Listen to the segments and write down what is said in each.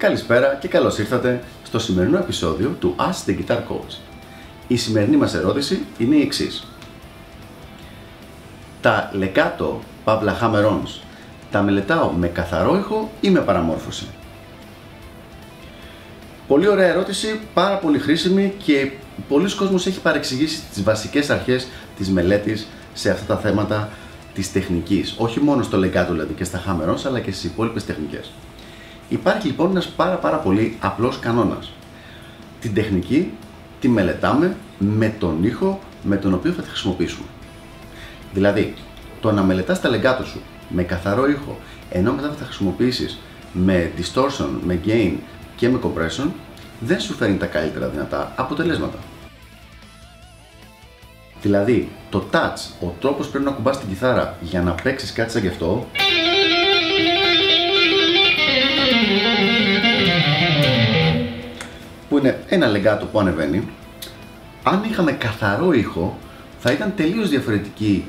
Καλησπέρα και καλώς ήρθατε στο σημερινό επεισόδιο του Ask the Guitar Coach. Η σημερινή μας ερώτηση είναι η εξής. Τα λεκάτο παύλα hammer-ons τα μελετάω με καθαρό ήχο ή με παραμόρφωση; Πολύ ωραία ερώτηση, πάρα πολύ χρήσιμη και πολλοί κόσμος έχει παρεξηγήσει τις βασικές αρχές της μελέτης σε αυτά τα θέματα της τεχνικής. Όχι μόνο στο λεκάτο δηλαδή και στα hammer-ons αλλά και στις υπόλοιπες τεχνικές. Υπάρχει λοιπόν ένας πάρα πάρα πολύ απλός κανόνας. Την τεχνική τη μελετάμε με τον ήχο με τον οποίο θα τη χρησιμοποιήσουμε. Δηλαδή, το να μελετάς τα λεγκάτο σου με καθαρό ήχο, ενώ μετά θα τα χρησιμοποιήσεις με distortion, με gain και με compression, δεν σου φέρνει τα καλύτερα δυνατά αποτελέσματα. Δηλαδή, το touch, ο τρόπος πρέπει να κουμπάς την κιθάρα για να παίξεις κάτι σαν και αυτό, που είναι ένα λεγκάτο που ανεβαίνει, αν είχαμε καθαρό ήχο, θα ήταν τελείως διαφορετική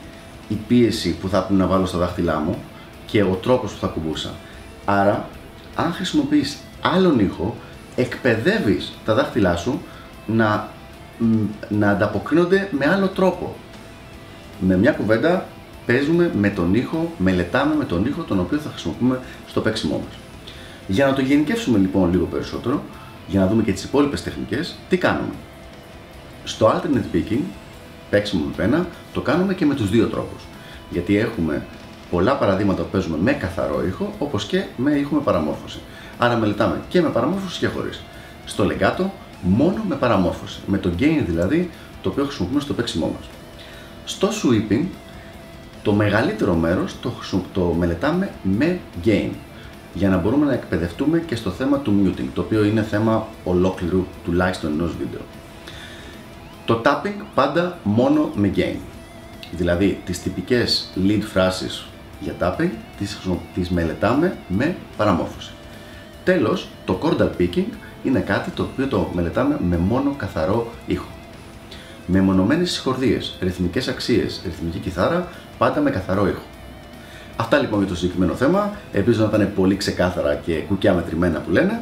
η πίεση που θα έπρεπε να βάλω στα δάχτυλά μου και ο τρόπος που θα κουμπούσα. Άρα, αν χρησιμοποιείς άλλον ήχο, εκπαιδεύεις τα δάχτυλά σου να, να ανταποκρίνονται με άλλο τρόπο. Με μια κουβέντα παίζουμε με τον ήχο, μελετάμε με τον ήχο τον οποίο θα χρησιμοποιούμε στο παίξιμό μας. Για να το γενικεύσουμε λοιπόν λίγο περισσότερο, για να δούμε και τις υπόλοιπες τεχνικές, τι κάνουμε. Στο alternate picking, παίξιμο με πένα, το κάνουμε και με τους δύο τρόπους. Γιατί έχουμε πολλά παραδείγματα που παίζουμε με καθαρό ήχο, όπως και με ήχο με παραμόρφωση. Άρα μελετάμε και με παραμόρφωση και χωρίς. Στο legato, μόνο με παραμόρφωση. Με το gain δηλαδή, το οποίο χρησιμοποιούμε στο παίξιμό μας. Στο sweeping, το μεγαλύτερο μέρος το, το μελετάμε με gain για να μπορούμε να εκπαιδευτούμε και στο θέμα του muting, το οποίο είναι θέμα ολόκληρου τουλάχιστον ενός βίντεο. Το tapping πάντα μόνο με gain. Δηλαδή τις τυπικές lead φράσεις για tapping τις, τις μελετάμε με παραμόρφωση. Τέλος, το chordal picking είναι κάτι το οποίο το μελετάμε με μόνο καθαρό ήχο. Με μονομένες συγχορδίες, ρυθμικές αξίες, ρυθμική κιθάρα, πάντα με καθαρό ήχο. Αυτά λοιπόν για το συγκεκριμένο θέμα. Ελπίζω να ήταν πολύ ξεκάθαρα και κουκιά μετρημένα που λένε.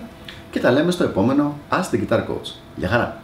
Και τα λέμε στο επόμενο Ask the Guitar Coach. Γεια χαρά!